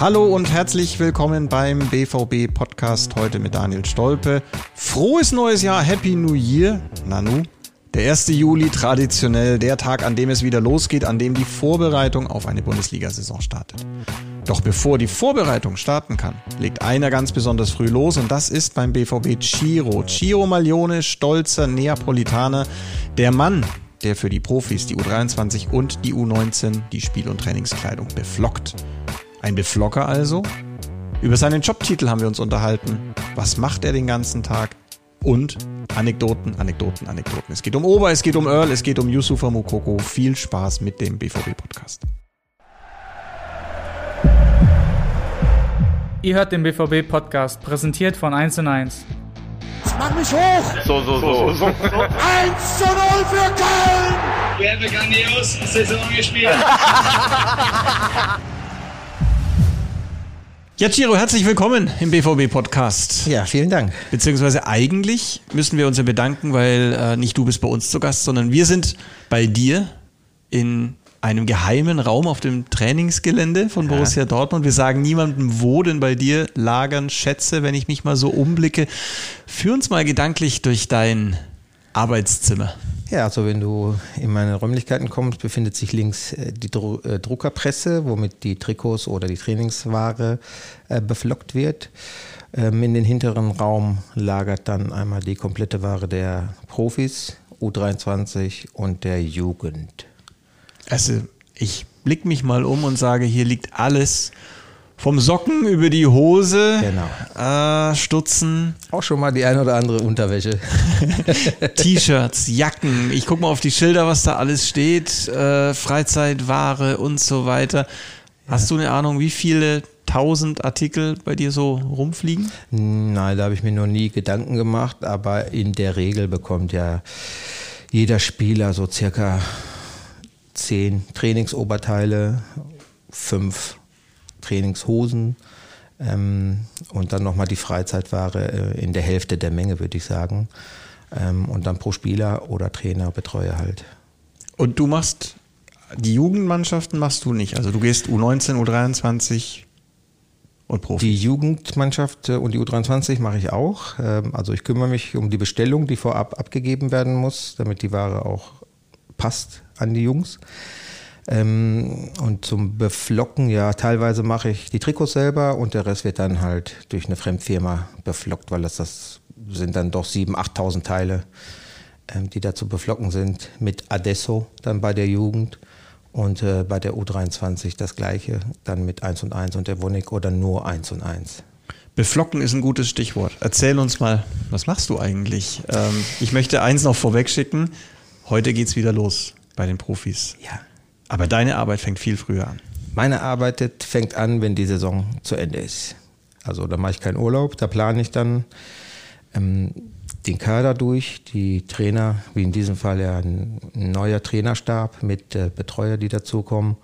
Hallo und herzlich willkommen beim BVB Podcast heute mit Daniel Stolpe. Frohes neues Jahr, Happy New Year, Nanu. Der 1. Juli traditionell der Tag, an dem es wieder losgeht, an dem die Vorbereitung auf eine Bundesliga-Saison startet. Doch bevor die Vorbereitung starten kann, legt einer ganz besonders früh los und das ist beim BVB Ciro. Ciro Maglione, stolzer Neapolitaner, der Mann, der für die Profis die U23 und die U19 die Spiel- und Trainingskleidung beflockt. Ein Beflocker also? Über seinen Jobtitel haben wir uns unterhalten. Was macht er den ganzen Tag? Und Anekdoten, Anekdoten, Anekdoten. Es geht um Ober, es geht um Earl, es geht um Yusufa Mukoko. Viel Spaß mit dem BVB-Podcast. Ihr hört den BVB-Podcast, präsentiert von 1 und 1. Mach mich hoch! So, so, so. so. 1 zu 0 für Köln! Wir haben grandios Saison gespielt. Ja, Ciro, herzlich willkommen im BVB-Podcast. Ja, vielen Dank. Beziehungsweise eigentlich müssen wir uns ja bedanken, weil äh, nicht du bist bei uns zu Gast, sondern wir sind bei dir in einem geheimen Raum auf dem Trainingsgelände von Borussia Dortmund. Wir sagen niemandem, wo denn bei dir lagern Schätze, wenn ich mich mal so umblicke. Führ uns mal gedanklich durch dein Arbeitszimmer. Ja, also wenn du in meine Räumlichkeiten kommst, befindet sich links äh, die äh, Druckerpresse, womit die Trikots oder die Trainingsware äh, beflockt wird. Ähm, in den hinteren Raum lagert dann einmal die komplette Ware der Profis, U23 und der Jugend. Also ich blick mich mal um und sage, hier liegt alles vom Socken über die Hose, Genau. äh, Stutzen, Auch schon mal die ein oder andere Unterwäsche. T-Shirts, Jacken. Ich gucke mal auf die Schilder, was da alles steht. Äh, Freizeitware und so weiter. Hast du eine Ahnung, wie viele tausend Artikel bei dir so rumfliegen? Nein, da habe ich mir noch nie Gedanken gemacht, aber in der Regel bekommt ja jeder Spieler so circa zehn Trainingsoberteile, fünf Trainingshosen ähm, und dann nochmal die Freizeitware äh, in der Hälfte der Menge, würde ich sagen. Ähm, und dann pro Spieler oder Trainer, Betreuer halt. Und du machst die Jugendmannschaften machst du nicht. Also du gehst U19, U23 und Profi. Die Jugendmannschaft äh, und die U23 mache ich auch. Ähm, Also ich kümmere mich um die Bestellung, die vorab abgegeben werden muss, damit die Ware auch passt an die Jungs. Ähm, Und zum Beflocken, ja, teilweise mache ich die Trikots selber und der Rest wird dann halt durch eine Fremdfirma beflockt, weil das, das sind dann doch 7.000, 8.000 Teile, ähm, die da zu beflocken sind. Mit Adesso dann bei der Jugend und äh, bei der U23 das gleiche, dann mit 1 und 1 und der Wonik oder nur 1 und 1. Beflocken ist ein gutes Stichwort. Erzähl uns mal, was machst du eigentlich? Ähm, ich möchte eins noch vorweg schicken. Heute geht's wieder los bei den Profis. Ja. Aber deine Arbeit fängt viel früher an. Meine Arbeit fängt an, wenn die Saison zu Ende ist. Also da mache ich keinen Urlaub, da plane ich dann ähm, den Kader durch, die Trainer, wie in diesem Fall ja ein neuer Trainerstab mit äh, Betreuer, die dazukommen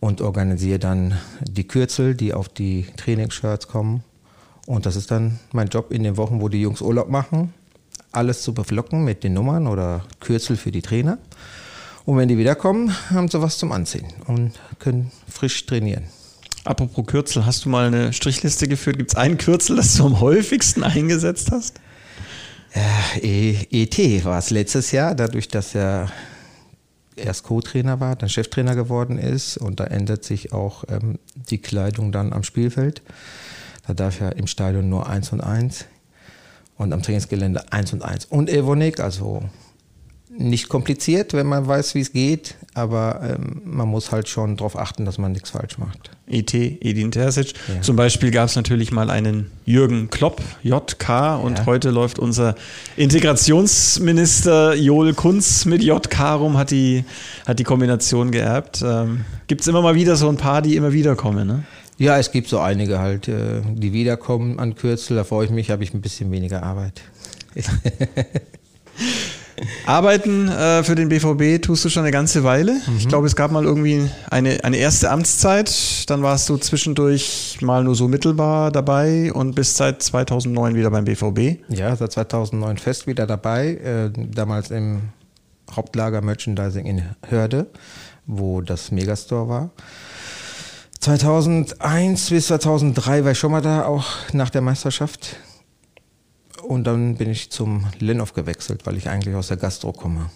und organisiere dann die Kürzel, die auf die Trainingsshirts kommen. Und das ist dann mein Job in den Wochen, wo die Jungs Urlaub machen, alles zu beflocken mit den Nummern oder Kürzel für die Trainer. Und wenn die wiederkommen, haben sie was zum Anziehen und können frisch trainieren. Apropos Kürzel, hast du mal eine Strichliste geführt? Gibt es ein Kürzel, das du am häufigsten eingesetzt hast? E ET war es letztes Jahr, dadurch, dass er erst Co-Trainer war, dann Cheftrainer geworden ist und da ändert sich auch ähm, die Kleidung dann am Spielfeld. Da darf er im Stadion nur 1 und 1 und am Trainingsgelände 1 und 1. Und Evonik, also nicht kompliziert, wenn man weiß, wie es geht, aber ähm, man muss halt schon darauf achten, dass man nichts falsch macht. ET, Edin Terzic. Ja. Zum Beispiel gab es natürlich mal einen Jürgen Klopp, JK, und Ja. heute läuft unser Integrationsminister Joel Kunz mit JK rum, hat die, hat die Kombination geerbt. Ähm, Gibt es immer mal wieder so ein paar, die immer wieder kommen, ne? Ja, es gibt so einige halt, äh, die wiederkommen an Kürzel, da freue ich mich, habe ich ein bisschen weniger Arbeit. Arbeiten äh, für den BVB tust du schon eine ganze Weile. Ich glaube, es gab mal irgendwie eine, eine erste Amtszeit. Dann warst du zwischendurch mal nur so mittelbar dabei und bist seit 2009 wieder beim BVB. Ja, seit 2009 fest wieder dabei, äh, damals im Hauptlager Merchandising in Hörde, wo das Megastore war. 2001 bis 2003 war ich schon mal da, auch nach der Meisterschaft. Und dann bin ich zum Lennoff gewechselt, weil ich eigentlich aus der Gastro komme.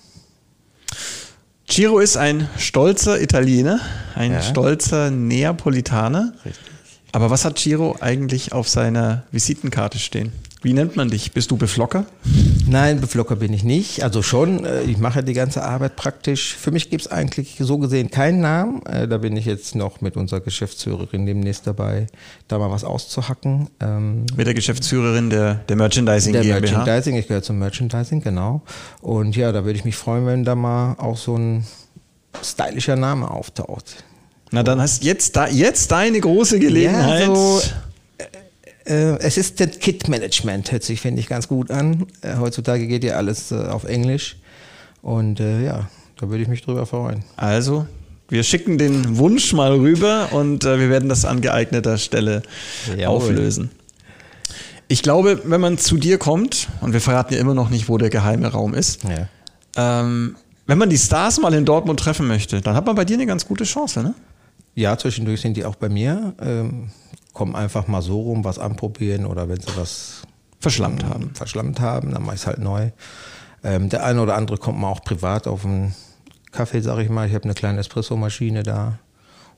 Ciro ist ein stolzer Italiener, ein Ja. stolzer Neapolitaner. Richtig. Aber was hat Ciro eigentlich auf seiner Visitenkarte stehen? Wie nennt man dich? Bist du Beflocker? Nein, Beflocker bin ich nicht. Also schon, äh, ich mache die ganze Arbeit praktisch. Für mich gibt es eigentlich so gesehen keinen Namen. Äh, Da bin ich jetzt noch mit unserer Geschäftsführerin demnächst dabei, da mal was auszuhacken. Ähm, Mit der Geschäftsführerin der, der Merchandising Der GmbH. Merchandising, ich gehöre zum Merchandising, genau. Und ja, da würde ich mich freuen, wenn da mal auch so ein stylischer Name auftaucht. Na, dann hast jetzt da jetzt deine große Gelegenheit. Ja, so, Assistant Kit Management hört sich, finde ich, ganz gut an. Äh, heutzutage geht ja alles äh, auf Englisch. Und äh, ja, da würde ich mich drüber freuen. Also, wir schicken den Wunsch mal rüber und äh, wir werden das an geeigneter Stelle Jawohl. auflösen. Ich glaube, wenn man zu dir kommt, und wir verraten ja immer noch nicht, wo der geheime Raum ist, Ja. ähm, wenn man die Stars mal in Dortmund treffen möchte, dann hat man bei dir eine ganz gute Chance, ne? Ja, zwischendurch sind die auch bei mir. Ähm, kommen einfach mal so rum, was anprobieren oder wenn sie was Verschlammt haben. verschlammt haben, dann mache ich es halt neu. Ähm, der eine oder andere kommt mal auch privat auf einen Kaffee, sage ich mal. Ich habe eine kleine Espressomaschine da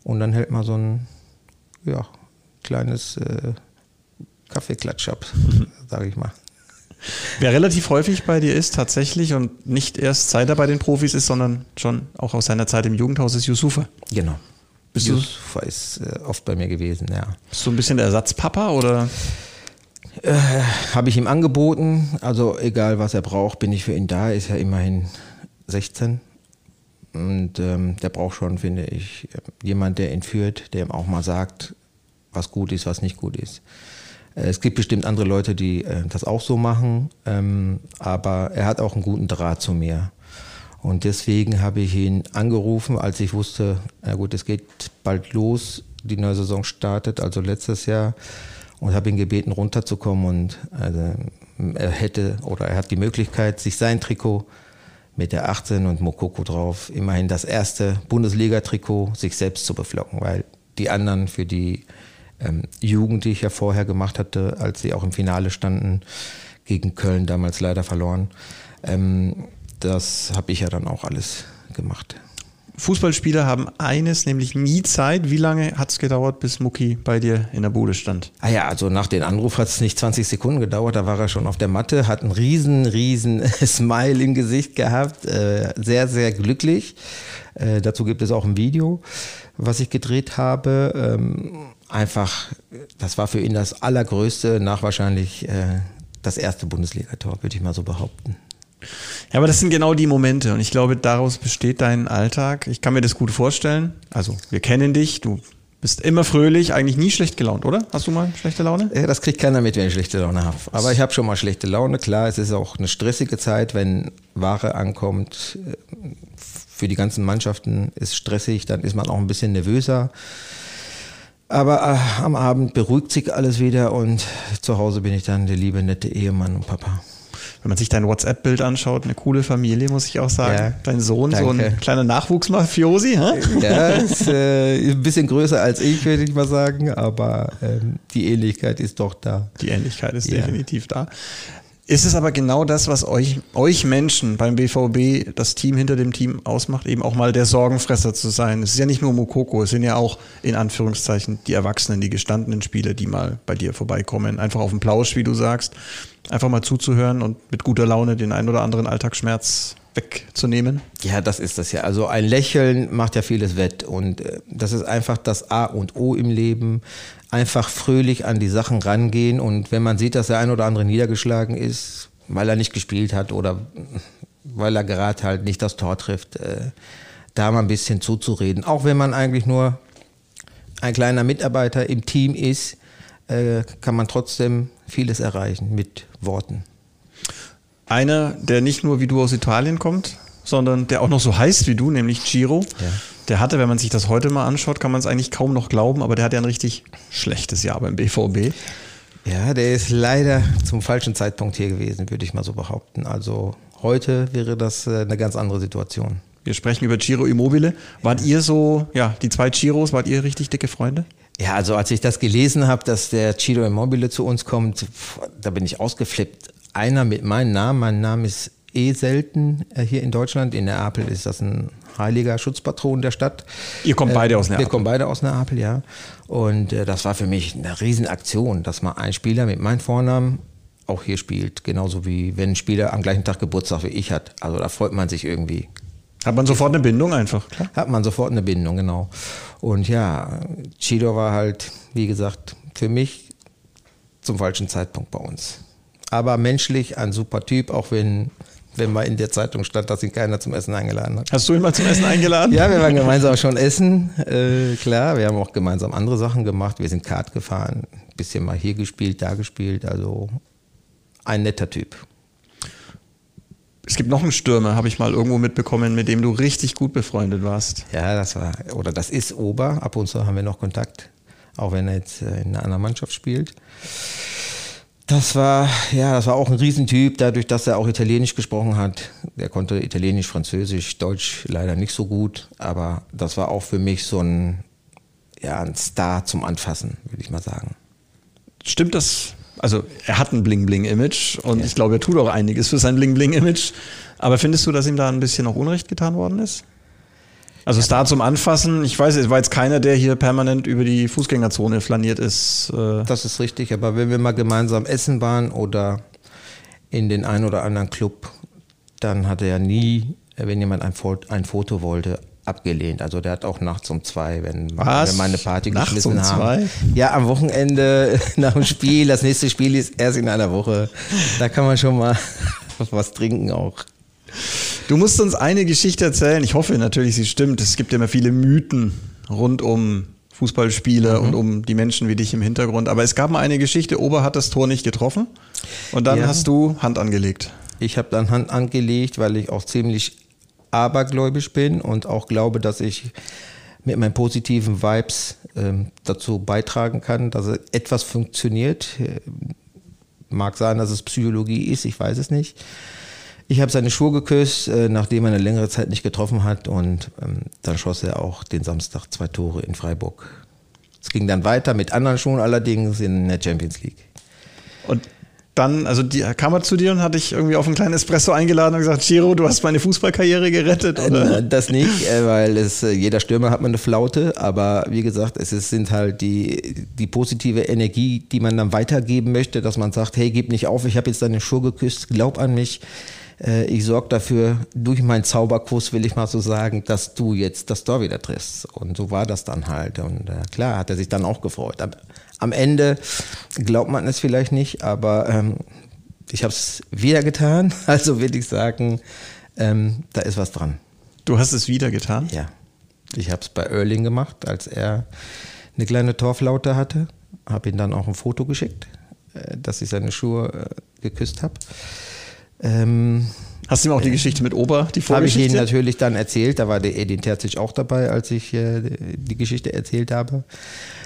und dann hält man so ein ja, kleines äh, Kaffeeklatsch ab, sage ich mal. Wer relativ häufig bei dir ist, tatsächlich, und nicht erst seit er bei den Profis ist, sondern schon auch aus seiner Zeit im Jugendhaus, ist Yusufa. Genau. Bist Yusufa ist äh, oft bei mir gewesen, ja. Bist du ein bisschen der Ersatzpapa oder? Habe ich ihm angeboten, also egal was er braucht, bin ich für ihn da, ist ja immerhin 16. Und ähm, der braucht schon, finde ich, jemand, der ihn führt, der ihm auch mal sagt, was gut ist, was nicht gut ist. Äh, Es gibt bestimmt andere Leute, die äh, das auch so machen, ähm, aber er hat auch einen guten Draht zu mir. Und deswegen habe ich ihn angerufen, als ich wusste, na gut, es geht bald los, die neue Saison startet, also letztes Jahr, und habe ihn gebeten, runterzukommen. Und also, er hätte oder er hat die Möglichkeit, sich sein Trikot mit der 18 und Mokoko drauf, immerhin das erste Bundesliga-Trikot, sich selbst zu beflocken, weil die anderen für die ähm, Jugend, die ich ja vorher gemacht hatte, als sie auch im Finale standen, gegen Köln damals leider verloren. Ähm, das habe ich ja dann auch alles gemacht. Fußballspieler haben eines, nämlich nie Zeit. Wie lange hat es gedauert, bis Mucki bei dir in der Bude stand? Ah ja, also nach dem Anruf hat es nicht 20 Sekunden gedauert, da war er schon auf der Matte, hat einen riesen, riesen Smile im Gesicht gehabt, äh, sehr, sehr glücklich. Äh, dazu gibt es auch ein Video, was ich gedreht habe. Ähm, einfach, das war für ihn das allergrößte, nach wahrscheinlich äh, das erste Bundesligator, würde ich mal so behaupten. Ja, aber das sind genau die Momente und ich glaube, daraus besteht dein Alltag. Ich kann mir das gut vorstellen. Also, wir kennen dich, du bist immer fröhlich, eigentlich nie schlecht gelaunt, oder? Hast du mal schlechte Laune? Ja, das kriegt keiner mit, wenn ich schlechte Laune habe. Aber ich habe schon mal schlechte Laune. Klar, es ist auch eine stressige Zeit, wenn Ware ankommt. Für die ganzen Mannschaften ist stressig, dann ist man auch ein bisschen nervöser. Aber äh, am Abend beruhigt sich alles wieder und zu Hause bin ich dann der liebe, nette Ehemann und Papa. Wenn man sich dein WhatsApp-Bild anschaut, eine coole Familie, muss ich auch sagen. Ja, Dein Sohn, so ein danke. kleiner Nachwuchsmafiosi, hä? Ja, ist äh, ein bisschen größer als ich, würde ich mal sagen, aber ähm, die Ähnlichkeit ist doch da. Die Ähnlichkeit ist Ja. definitiv da. Ist es aber genau das, was euch, euch Menschen beim BVB, das Team hinter dem Team ausmacht, eben auch mal der Sorgenfresser zu sein? Es ist ja nicht nur Mokoko, es sind ja auch in Anführungszeichen die Erwachsenen, die gestandenen Spieler, die mal bei dir vorbeikommen. Einfach auf den Plausch, wie du sagst. Einfach mal zuzuhören und mit guter Laune den ein oder anderen Alltagsschmerz wegzunehmen. Ja, das ist das ja. Also ein Lächeln macht ja vieles wett und äh, das ist einfach das A und O im Leben. Einfach fröhlich an die Sachen rangehen und wenn man sieht, dass der ein oder andere niedergeschlagen ist, weil er nicht gespielt hat oder weil er gerade halt nicht das Tor trifft, äh, da mal ein bisschen zuzureden. Auch wenn man eigentlich nur ein kleiner Mitarbeiter im Team ist, äh, kann man trotzdem vieles erreichen mit Worten. Einer, der nicht nur wie du aus Italien kommt, sondern der auch noch so heißt wie du, nämlich Giro. Der hatte, wenn man sich das heute mal anschaut, kann man es eigentlich kaum noch glauben, aber der hat ja ein richtig schlechtes Jahr beim BVB. Ja, der ist leider zum falschen Zeitpunkt hier gewesen, würde ich mal so behaupten. Also heute wäre das äh, eine ganz andere Situation. Wir sprechen über Giro Immobile. Wart ihr so, ja, die zwei Giros, wart ihr richtig dicke Freunde? Ja, also als ich das gelesen habe, dass der Ciro Immobile zu uns kommt, da bin ich ausgeflippt. Einer mit meinem Namen, mein Name ist eh selten äh, hier in Deutschland. In Neapel ist das ein heiliger Schutzpatron der Stadt. Ihr kommt beide aus Neapel. Wir kommen beide aus Neapel, ja. Und äh, das war für mich eine Riesenaktion, dass mal ein Spieler mit meinem Vornamen auch hier spielt. Genauso wie wenn ein Spieler am gleichen Tag Geburtstag wie ich hat. Also da freut man sich irgendwie. Hat man sofort eine Bindung einfach, klar. Hat man sofort eine Bindung, genau. Und ja, Chido war halt, wie gesagt, für mich zum falschen Zeitpunkt bei uns. Aber menschlich ein super Typ, auch wenn, wenn mal in der Zeitung stand, dass ihn keiner zum Essen eingeladen hat. Hast du ihn mal zum Essen eingeladen? Ja, wir waren gemeinsam schon essen, äh, klar. Wir haben auch gemeinsam andere Sachen gemacht. Wir sind Kart gefahren, bisschen mal hier gespielt, da gespielt. Also ein netter Typ. Es gibt noch einen Stürmer, habe ich mal irgendwo mitbekommen, mit dem du richtig gut befreundet warst. Ja, das war, oder das ist Ober. Ab und zu haben wir noch Kontakt, auch wenn er jetzt äh, in einer anderen Mannschaft spielt. Das war, ja, das war auch ein Riesentyp, dadurch, dass er auch Italienisch gesprochen hat. Er konnte Italienisch, Französisch, Deutsch leider nicht so gut, aber das war auch für mich so ein, ja, ein Star zum Anfassen, würde ich mal sagen. Stimmt das also er hat ein Bling-Bling-Image und ja. ich glaube, er tut auch einiges für sein Bling-Bling-Image. Aber findest du, dass ihm da ein bisschen noch Unrecht getan worden ist? Also Star zum Anfassen, ich weiß, es war jetzt keiner, der hier permanent über die Fußgängerzone flaniert ist. Äh das ist richtig, aber wenn wir mal gemeinsam essen waren oder in den einen oder anderen Club, dann hat er ja nie, wenn jemand ein, Foto wollte, abgelehnt. Also der hat auch nachts um zwei, wenn, Was? wenn wir eine Party nachts geschmissen um haben. Zwei? Ja, am Wochenende nach dem Spiel. Das nächste Spiel ist erst in einer Woche. Da kann man schon mal was trinken auch. Du musst uns eine Geschichte erzählen. Ich hoffe natürlich, sie stimmt. Es gibt ja immer viele Mythen rund um Fußballspiele mhm. und um die Menschen wie dich im Hintergrund. Aber es gab mal eine Geschichte, Ober hat das Tor nicht getroffen und dann ja. hast du Hand angelegt. Ich habe dann Hand angelegt, weil ich auch ziemlich abergläubisch bin und auch glaube, dass ich mit meinen positiven Vibes ähm, dazu beitragen kann, dass etwas funktioniert. Mag sein, dass es Psychologie ist, ich weiß es nicht. Ich habe seine Schuhe geküsst, äh, nachdem er eine längere Zeit nicht getroffen hat und ähm, dann schoss er auch den Samstag zwei Tore in Freiburg. Es ging dann weiter mit anderen Schuhen allerdings in der Champions League. Und dann, also die kam er zu dir und hat dich irgendwie auf einen kleinen Espresso eingeladen und gesagt, Giro, du hast meine Fußballkarriere gerettet, oder? Das nicht, äh, weil es, äh, jeder Stürmer hat mal eine Flaute, aber wie gesagt, es ist, sind halt die, die positive Energie, die man dann weitergeben möchte, dass man sagt, hey, gib nicht auf, ich habe jetzt deine Schuhe geküsst, glaub an mich. Äh, ich sorge dafür, durch meinen Zauberkuss will ich mal so sagen, dass du jetzt das Tor wieder triffst. Und so war das dann halt. Und klar, hat er sich dann auch gefreut. Am, Ende glaubt man es vielleicht nicht, aber ähm, ich habe es wieder getan. Also würde ich sagen, ähm, da ist was dran. Du hast es wieder getan? Ja. Ich habe es bei Erling gemacht, als er eine kleine Torflaute hatte. Habe ihm dann auch ein Foto geschickt, äh, dass ich seine Schuhe äh, geküsst habe. Ähm, Hast du ihm auch die Geschichte mit Ober, die Vorgeschichte? Habe ich ihm natürlich dann erzählt. Da war der Edin Terzic auch dabei, als ich äh, die Geschichte erzählt habe.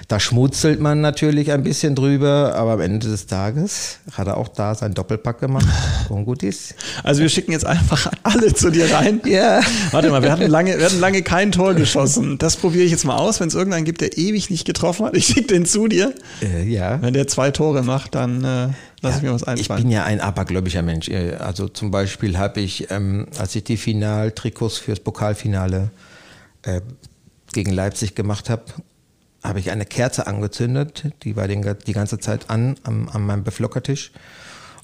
Da schmutzelt man natürlich ein bisschen drüber, aber am Ende des Tages hat er auch da sein Doppelpack gemacht und gut ist. Also wir schicken jetzt einfach alle zu dir rein. Ja. Warte mal, wir hatten lange, wir hatten lange kein Tor geschossen. Das probiere ich jetzt mal aus, wenn es irgendeinen gibt, der ewig nicht getroffen hat. Ich schicke den zu dir. Äh, ja. Wenn der zwei Tore macht, dann äh, lass ja, ich mir was einfallen. Ich bin ja ein abergläubischer Mensch. Äh, also zum Beispiel habe ich, ähm, als ich die Finaltrikots fürs Pokalfinale äh, gegen Leipzig gemacht habe, habe ich eine Kerze angezündet, die war den, die ganze Zeit an, an, an meinem Beflockertisch.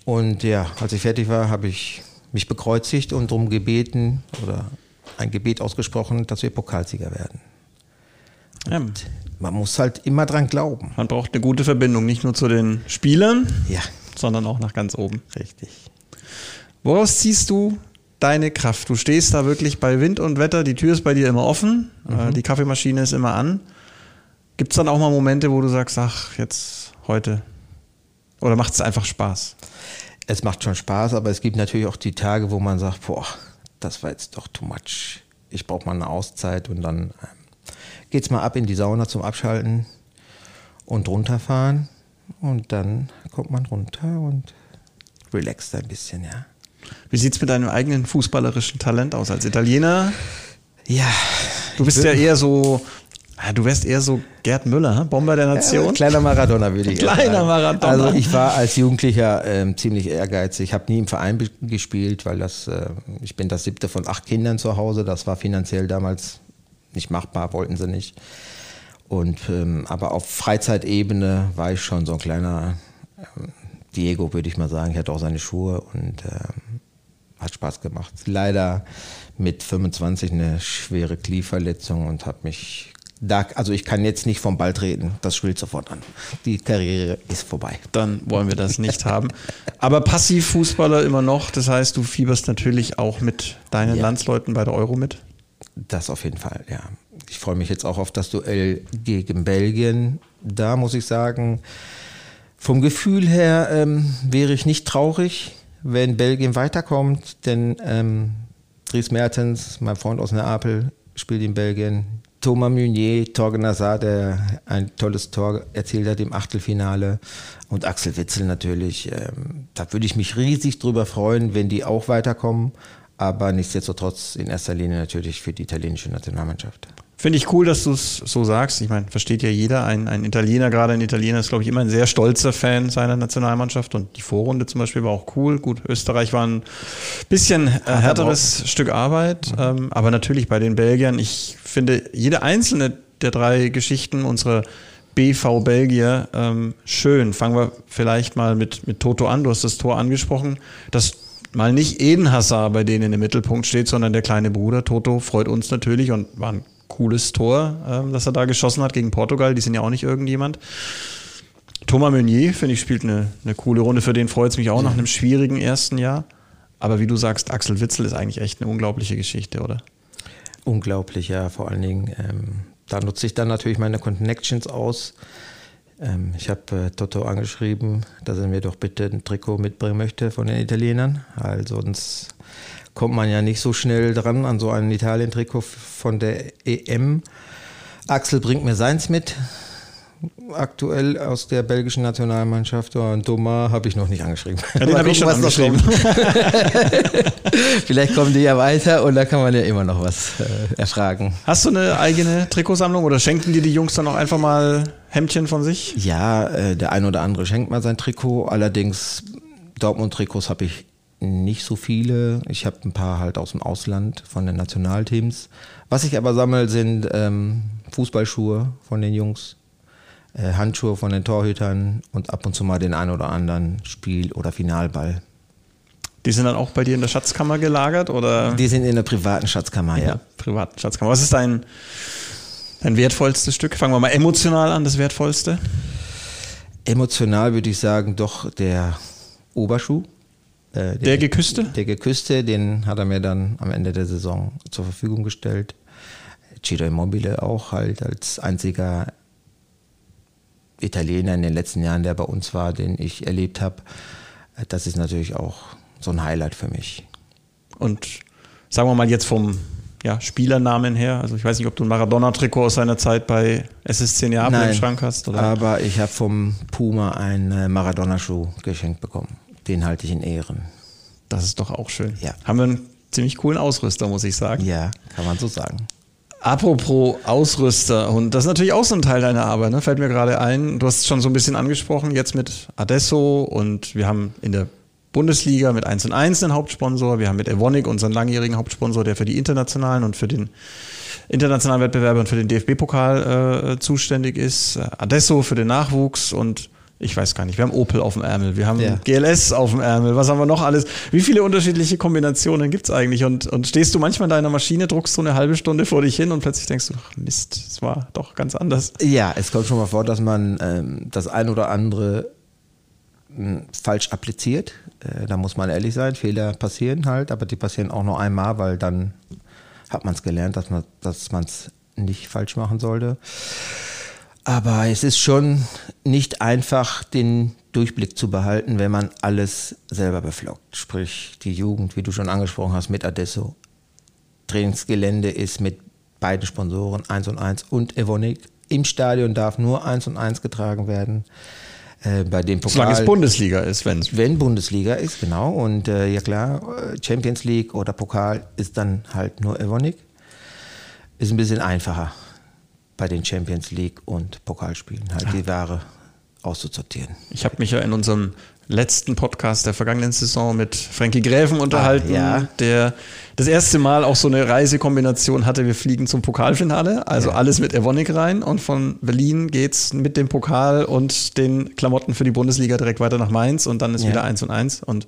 Und ja, als ich fertig war, habe ich mich bekreuzigt und darum gebeten oder ein Gebet ausgesprochen, dass wir Pokalsieger werden. Ja. Man muss halt immer dran glauben. Man braucht eine gute Verbindung, nicht nur zu den Spielern, ja. Sondern auch nach ganz oben. Richtig. Woraus ziehst du deine Kraft? Du stehst da wirklich bei Wind und Wetter, die Tür ist bei dir immer offen, mhm. die Kaffeemaschine ist immer an. Gibt es dann auch mal Momente, wo du sagst, ach, jetzt heute? Oder macht es einfach Spaß? Es macht schon Spaß, aber es gibt natürlich auch die Tage, wo man sagt, boah, das war jetzt doch too much. Ich brauche mal eine Auszeit und dann ähm, geht es mal ab in die Sauna zum Abschalten und runterfahren. Und dann kommt man runter und relaxt ein bisschen, ja. Wie sieht es mit deinem eigenen fußballerischen Talent aus? Als Italiener Ja. Du bist ja eher so, ah, du wärst eher so Gerd Müller, Bomber der Nation. Ja, kleiner Maradona würde ich Kleiner sagen. Maradona. Also ich war als Jugendlicher ähm, ziemlich ehrgeizig. Ich habe nie im Verein gespielt, weil das, äh, ich bin das siebte von acht Kindern zu Hause. Das war finanziell damals nicht machbar, wollten sie nicht. Und ähm, aber auf Freizeitebene war ich schon so ein kleiner ähm, Diego, würde ich mal sagen. Ich hatte auch seine Schuhe und ähm, hat Spaß gemacht. Leider mit 25 eine schwere Knieverletzung und habe mich da, also ich kann jetzt nicht vom Ball treten. Das spielt sofort an. Die Karriere ist vorbei. Dann wollen wir das nicht haben. Aber Passivfußballer immer noch. Das heißt, du fieberst natürlich auch mit deinen Ja. Landsleuten bei der Euro mit. Das auf jeden Fall, ja. Ich freue mich jetzt auch auf das Duell gegen Belgien. Da muss ich sagen, vom Gefühl her ähm, wäre ich nicht traurig, wenn Belgien weiterkommt, denn ähm, Dries Mertens, mein Freund aus Neapel, spielt in Belgien. Thomas Meunier, Torgen Hazard, der ein tolles Tor erzielt hat im Achtelfinale. Und Axel Witzel natürlich. Ähm, da würde ich mich riesig drüber freuen, wenn die auch weiterkommen. Aber nichtsdestotrotz in erster Linie natürlich für die italienische Nationalmannschaft. Finde ich cool, dass du es so sagst. Ich meine, versteht ja jeder. Ein, ein Italiener, gerade ein Italiener, ist, glaube ich, immer ein sehr stolzer Fan seiner Nationalmannschaft. Und die Vorrunde zum Beispiel war auch cool. Gut, Österreich war ein bisschen äh, härteres Stück Arbeit. Ähm, aber natürlich bei den Belgiern, ich finde, jede einzelne der drei Geschichten unserer BV Belgier ähm, schön. Fangen wir vielleicht mal mit, mit Toto an. Du hast das Tor angesprochen. Das mal nicht Eden Hazard bei denen im Mittelpunkt steht, sondern der kleine Bruder. Toto freut uns natürlich und war ein cooles Tor, ähm, das er da geschossen hat gegen Portugal. Die sind ja auch nicht irgendjemand. Thomas Meunier, finde ich, spielt eine, eine coole Runde. Für den freut es mich auch nach einem schwierigen ersten Jahr. Aber wie du sagst, Axel Witzel ist eigentlich echt eine unglaubliche Geschichte, oder? Unglaublich, ja. Vor allen Dingen, ähm, da nutze ich dann natürlich meine Connections aus. Ähm, ich habe äh, Toto angeschrieben, dass er mir doch bitte ein Trikot mitbringen möchte von den Italienern. Also sonst kommt man ja nicht so schnell dran an so ein Italien-Trikot von der EM. Axel bringt mir seins mit, aktuell aus der belgischen Nationalmannschaft. Und Thomas habe ich noch nicht angeschrieben. Ja, den habe ich schon angeschrieben. Vielleicht kommen die ja weiter und da kann man ja immer noch was äh, erfragen. Hast du eine eigene Trikotsammlung oder schenken dir die Jungs dann auch einfach mal Hemdchen von sich? Ja, äh, der ein oder andere schenkt mal sein Trikot. Allerdings Dortmund-Trikots habe ich nicht so viele. Ich habe ein paar halt aus dem Ausland von den Nationalteams. Was ich aber sammle, sind ähm, Fußballschuhe von den Jungs, äh, Handschuhe von den Torhütern und ab und zu mal den ein oder anderen Spiel- oder Finalball. Die sind dann auch bei dir in der Schatzkammer gelagert oder Die sind in der privaten Schatzkammer, ja. der privaten Schatzkammer? Was ist dein, dein wertvollstes Stück? Fangen wir mal emotional an, das wertvollste. Emotional würde ich sagen, doch der Oberschuh. Äh, Der geküsste? Der geküsste, den hat er mir dann am Ende der Saison zur Verfügung gestellt. Ciro Immobile auch halt als einziger Italiener in den letzten Jahren, der bei uns war, den ich erlebt habe. Das ist natürlich auch so ein Highlight für mich. Und sagen wir mal jetzt vom ja, Spielernamen her, also ich weiß nicht, ob du ein Maradona-Trikot aus seiner Zeit bei SSC Neapel im Schrank hast. Oder? aber ich habe vom Puma einen äh, Maradona-Schuh geschenkt bekommen. Den halte ich in Ehren. Das ist doch auch schön. Ja. Haben wir einen ziemlich coolen Ausrüster, muss ich sagen. Ja, kann man so sagen. Apropos Ausrüster, und das ist natürlich auch so ein Teil deiner Arbeit, ne? fällt mir gerade ein. Du hast es schon so ein bisschen angesprochen, jetzt mit Adesso und wir haben in der Bundesliga mit 1 und 1 einen Hauptsponsor, wir haben mit Evonik unseren langjährigen Hauptsponsor, der für die internationalen und für den internationalen Wettbewerb und für den DFB-Pokal äh, zuständig ist. Adesso für den Nachwuchs und ich weiß gar nicht, wir haben Opel auf dem Ärmel, wir haben Ja. GLS auf dem Ärmel, was haben wir noch alles? Wie viele unterschiedliche Kombinationen gibt's eigentlich? Und, und stehst du manchmal in deiner Maschine, druckst so eine halbe Stunde vor dich hin und plötzlich denkst du, ach Mist, es war doch ganz anders. Ja, es kommt schon mal vor, dass man ähm, das ein oder andere mh, falsch appliziert. Äh, da muss man ehrlich sein, Fehler passieren halt, aber die passieren auch nur einmal, weil dann hat man es gelernt, dass man dass es nicht falsch machen sollte. Aber es ist schon nicht einfach, den Durchblick zu behalten, wenn man alles selber beflockt. Sprich, die Jugend, wie du schon angesprochen hast, mit Adesso. Trainingsgelände ist mit beiden Sponsoren 1 und 1 und Evonik. Im Stadion darf nur 1 und 1 getragen werden. Äh, bei dem Pokal, Solange es Bundesliga ist, wenn es. wenn Bundesliga ist, genau. Und äh, ja klar, äh, Champions League oder Pokal ist dann halt nur Evonik. ist ein bisschen einfacher bei den Champions League und Pokalspielen, halt die Ware auszusortieren. Ich habe mich ja in unserem letzten Podcast der vergangenen Saison mit Frankie Gräfen unterhalten, Ah, ja. der das erste Mal auch so eine Reisekombination hatte. Wir fliegen zum Pokalfinale, also Ja. alles mit Evonik rein und von Berlin geht's mit dem Pokal und den Klamotten für die Bundesliga direkt weiter nach Mainz und dann ist Ja. wieder eins und eins und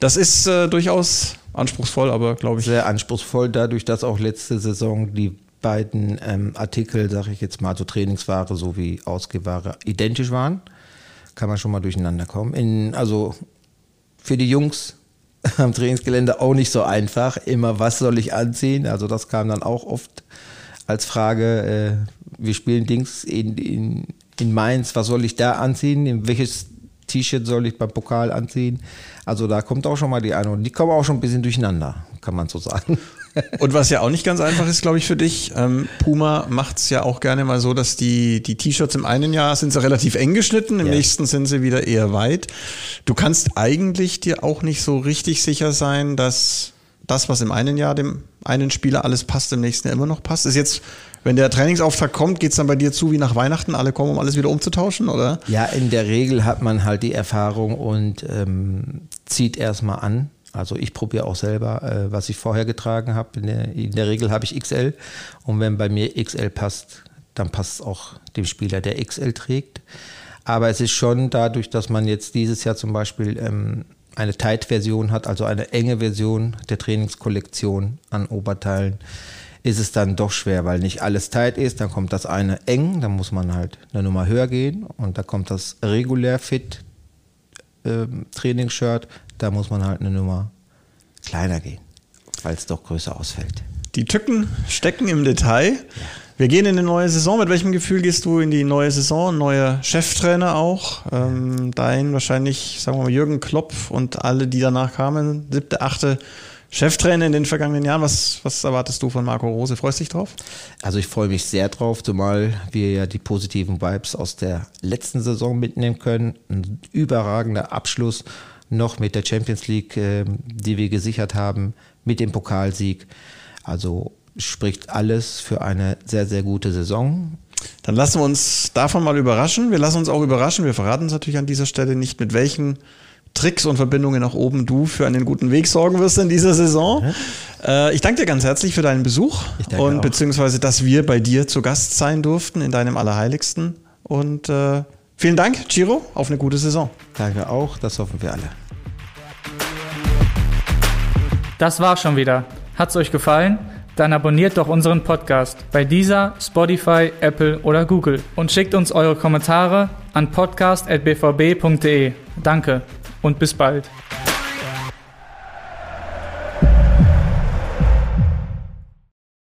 das ist äh, durchaus anspruchsvoll, aber glaube ich Sehr anspruchsvoll, dadurch, dass auch letzte Saison die beiden ähm, Artikel, sage ich jetzt mal, also Trainingsware sowie Ausgehware identisch waren, kann man schon mal durcheinander kommen. In, also für die Jungs am Trainingsgelände auch nicht so einfach. Immer, was soll ich anziehen? Also das kam dann auch oft als Frage. Äh, wir spielen Dings in, in, in Mainz, was soll ich da anziehen? In welches T-Shirt soll ich beim Pokal anziehen? Also da kommt auch schon mal die und die kommen auch schon ein bisschen durcheinander, kann man so sagen. Und was ja auch nicht ganz einfach ist, glaube ich, für dich, ähm, Puma macht es ja auch gerne mal so, dass die, die T-Shirts im einen Jahr sind sie relativ eng geschnitten, im Ja. nächsten sind sie wieder eher weit. Du kannst eigentlich dir auch nicht so richtig sicher sein, dass das, was im einen Jahr dem einen Spieler alles passt, im nächsten Jahr immer noch passt. Ist jetzt, wenn der Trainingsauftakt kommt, geht es dann bei dir zu wie nach Weihnachten, alle kommen, um alles wieder umzutauschen, oder? Ja, in der Regel hat man halt die Erfahrung und ähm, zieht erstmal an. Also ich probiere auch selber, äh, was ich vorher getragen habe. In der, in der Regel habe ich XL und wenn bei mir XL passt, dann passt es auch dem Spieler, der XL trägt. Aber es ist schon dadurch, dass man jetzt dieses Jahr zum Beispiel ähm, eine Tight-Version hat, also eine enge Version der Trainingskollektion an Oberteilen, ist es dann doch schwer, weil nicht alles tight ist. Dann kommt das eine eng, dann muss man halt eine Nummer höher gehen und da kommt das regulär fit ähm, Trainingsshirt, da muss man halt eine Nummer kleiner gehen, weil es doch größer ausfällt. Die Tücken stecken im Detail. Wir gehen in eine neue Saison. Mit welchem Gefühl gehst du in die neue Saison? Neuer Cheftrainer auch. Ähm, dein wahrscheinlich, sagen wir mal, Jürgen Klopp und alle, die danach kamen. Siebte, achte Cheftrainer in den vergangenen Jahren. Was, was erwartest du von Marco Rose? Freust du dich drauf? Also ich freue mich sehr drauf, zumal wir ja die positiven Vibes aus der letzten Saison mitnehmen können. Ein überragender Abschluss noch mit der Champions League, ähm, die wir gesichert haben, mit dem Pokalsieg. Also spricht alles für eine sehr, sehr gute Saison. Dann lassen wir uns davon mal überraschen. Wir lassen uns auch überraschen. Wir verraten es natürlich an dieser Stelle nicht, mit welchen Tricks und Verbindungen nach oben du für einen guten Weg sorgen wirst in dieser Saison. Äh, ich danke dir ganz herzlich für deinen Besuch Ich danke und auch. beziehungsweise, dass wir bei dir zu Gast sein durften in deinem Allerheiligsten. Und äh, vielen Dank, Giro, auf eine gute Saison. Danke auch, das hoffen wir alle. Das war's schon wieder. Hat's euch gefallen? Dann abonniert doch unseren Podcast bei dieser, Spotify, Apple oder Google und schickt uns eure Kommentare an podcast.bvb.de. Danke und bis bald.